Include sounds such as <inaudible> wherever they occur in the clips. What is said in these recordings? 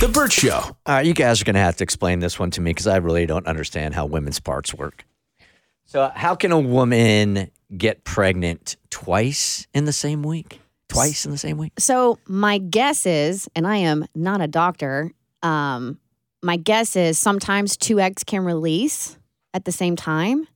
The Bert Show. Uh, you guys are going to have to explain this one to me because I really don't understand how women's parts work. So, how can a woman get pregnant twice in the same week? Twice in the same week? So my guess is, and I am not a doctor, um, my guess is sometimes two eggs can release at the same time,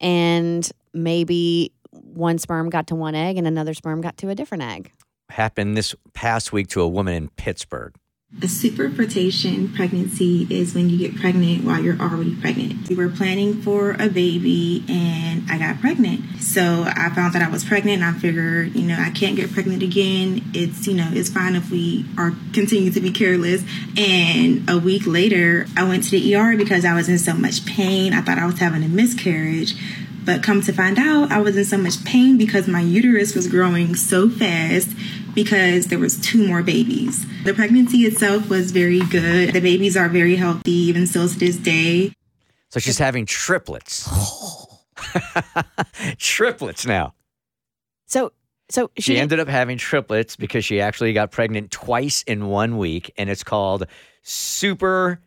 and maybe one sperm got to one egg and another sperm got to a different egg. Happened this past week to a woman in Pittsburgh. A superfetation pregnancy is when you get pregnant while you're already pregnant. We were planning for a baby and I got pregnant. So I found that I was pregnant and I figured, you know, I can't get pregnant again. It's, you know, it's fine if we are continue to be careless. And a week later, I went to the ER because I was in so much pain. I thought I was having a miscarriage. But come to find out, I was in so much pain because my uterus was growing so fast because there was two more babies. The pregnancy itself was very good. The babies are very healthy, even still to this day. So she's having triplets. <laughs> triplets now. So, so She she, ended up having triplets because she actually got pregnant twice in one week, and it's called superfetation.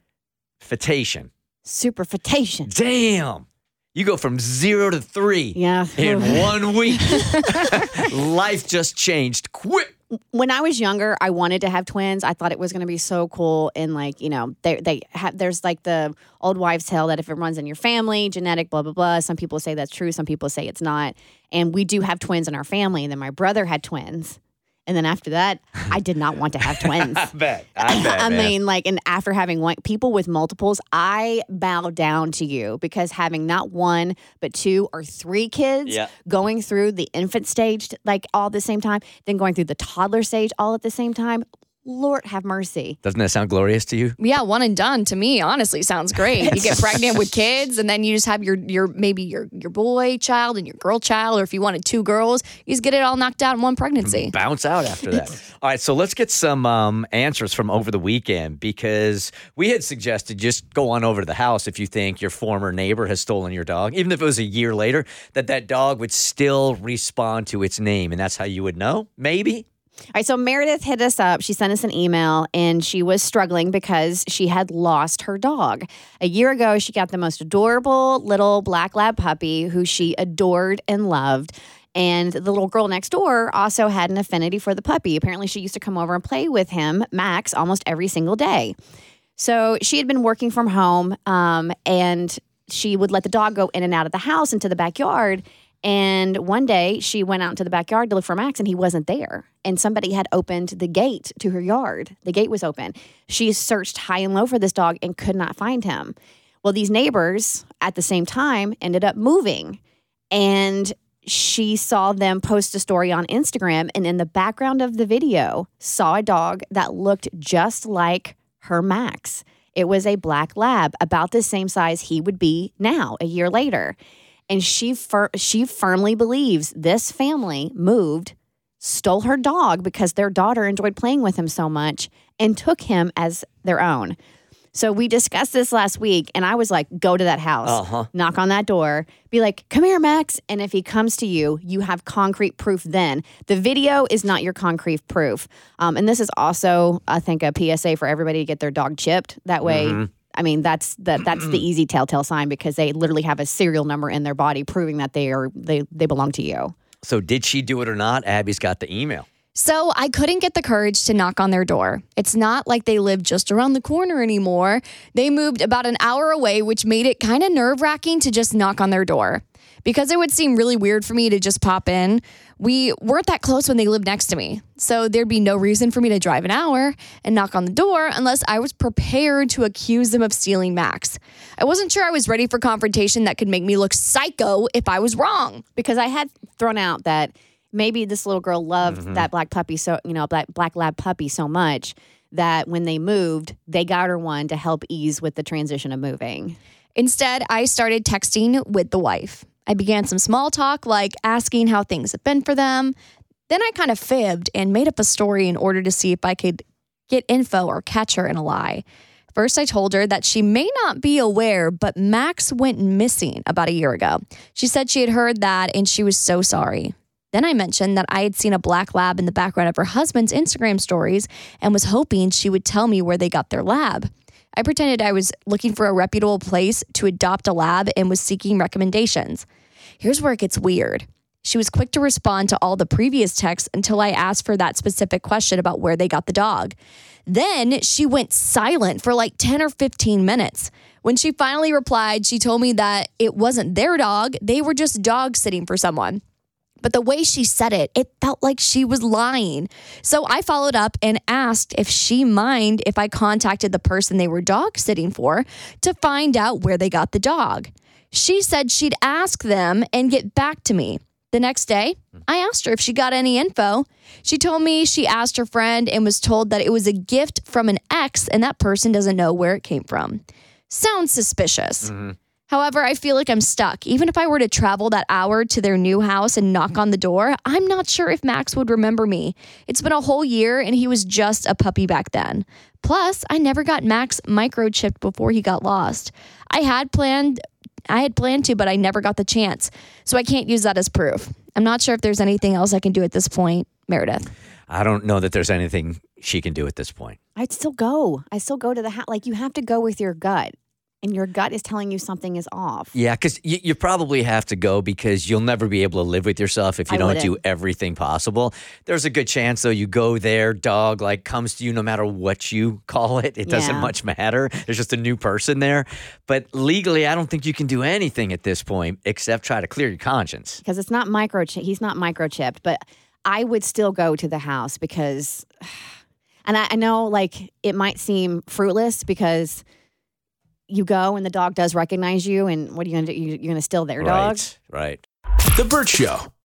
superfetation. Damn. You go from zero to three Yeah. in <laughs> one week. <laughs> Life just changed quick. When I was younger, I wanted to have twins. I thought it was going to be so cool. And like, you know, they they have there's like the old wives' tale that if it runs in your family, genetic, blah blah blah. Some people say that's true. Some people say it's not. And we do have twins in our family. And then my brother had twins. And then after that, I did not want to have twins. <laughs> I bet. I <laughs> bet. I mean, like, and after having one, people with multiples, I bow down to you because having not one, but two or three kids Yeah. going through the infant stage, like all at the same time, then going through the toddler stage all at the same time, Lord have mercy. Doesn't that sound glorious to you? Yeah, one and done to me, honestly, sounds great. You get <laughs> pregnant with kids and then you just have your your maybe your your boy child and your girl child, or if you wanted two girls, you just get it all knocked out in one pregnancy. Bounce out after that. <laughs> All right, so let's get some um, answers from over the weekend because we had suggested just go on over to the house if you think your former neighbor has stolen your dog, even if it was a year later, that that dog would still respond to its name, and that's how you would know. Maybe. All right, so Meredith hit us up. She sent us an email and she was struggling because she had lost her dog. A year ago, she got the most adorable little black lab puppy who she adored and loved. And the little girl next door also had an affinity for the puppy. Apparently, she used to come over and play with him, Max, almost every single day. So she had been working from home um, and she would let the dog go in and out of the house into the backyard. And one day she went out into the backyard to look for Max and he wasn't there. And somebody had opened the gate to her yard. The gate was open. She searched high and low for this dog and could not find him. Well, these neighbors at the same time ended up moving. And she saw them post a story on Instagram and in the background of the video saw a dog that looked just like her Max. It was a black lab about the same size he would be now a year later. And she fir- she firmly believes this family moved, stole her dog because their daughter enjoyed playing with him so much and took him as their own. So we discussed this last week, and I was like, go to that house, Uh-huh. knock on that door, be like, come here, Max. And if he comes to you, you have concrete proof then. The video is not your concrete proof. Um, and this is also, I think, a PSA for everybody to get their dog chipped. That way, I mean, that's that that's the easy telltale sign because they literally have a serial number in their body proving that they are they they belong to you. So did she do it or not? Abby's got the email. So I couldn't get the courage to knock on their door. It's not like they live just around the corner anymore. They moved about an hour away, which made it kind of nerve wracking to just knock on their door. Because it would seem really weird for me to just pop in, we weren't that close when they lived next to me. So there'd be no reason for me to drive an hour and knock on the door unless I was prepared to accuse them of stealing Max. I wasn't sure I was ready for confrontation that could make me look psycho if I was wrong. because I had thrown out that maybe this little girl loved mm-hmm. that black puppy so you know black black lab puppy so much that when they moved, they got her one to help ease with the transition of moving. Instead, I started texting with the wife. I began some small talk, like asking how things have been for them. Then I kind of fibbed and made up a story in order to see if I could get info or catch her in a lie. First, I told her that she may not be aware, but Max went missing about a year ago. She said she had heard that and she was so sorry. Then I mentioned that I had seen a black lab in the background of her husband's Instagram stories and was hoping she would tell me where they got their lab. I pretended I was looking for a reputable place to adopt a lab and was seeking recommendations. Here's where it gets weird. She was quick to respond to all the previous texts until I asked for that specific question about where they got the dog. Then she went silent for like 10 or 15 minutes. When she finally replied, she told me that it wasn't their dog, they were just dog sitting for someone. But the way she said it, it felt like she was lying. So I followed up and asked if she mind if I contacted the person they were dog sitting for to find out where they got the dog. She said she'd ask them and get back to me. The next day, I asked her if she got any info. She told me she asked her friend and was told that it was a gift from an ex and that person doesn't know where it came from. Sounds suspicious. Mm-hmm. However, I feel like I'm stuck. Even if I were to travel that hour to their new house and knock on the door, I'm not sure if Max would remember me. It's been a whole year and he was just a puppy back then. Plus, I never got Max microchipped before he got lost. I had planned I had planned to, but I never got the chance. So I can't use that as proof. I'm not sure if there's anything else I can do at this point, Meredith. I don't know that there's anything she can do at this point. I'd still go. I still go to the house. Like you have to go with your gut, and your gut is telling you something is off. Yeah, because you, you probably have to go because you'll never be able to live with yourself if you I don't do wouldn't. everything possible. There's a good chance though you go there, dog like comes to you no matter what you call it. It doesn't much matter. There's just a new person there. But legally, I don't think you can do anything at this point except try to clear your conscience. because it's not microchip. He's not microchipped, but I would still go to the house because, <sighs> and I, I know like it might seem fruitless because you go and the dog does recognize you, and what are you gonna do? You, you're gonna steal their dog. Right. Right. The Bert Show.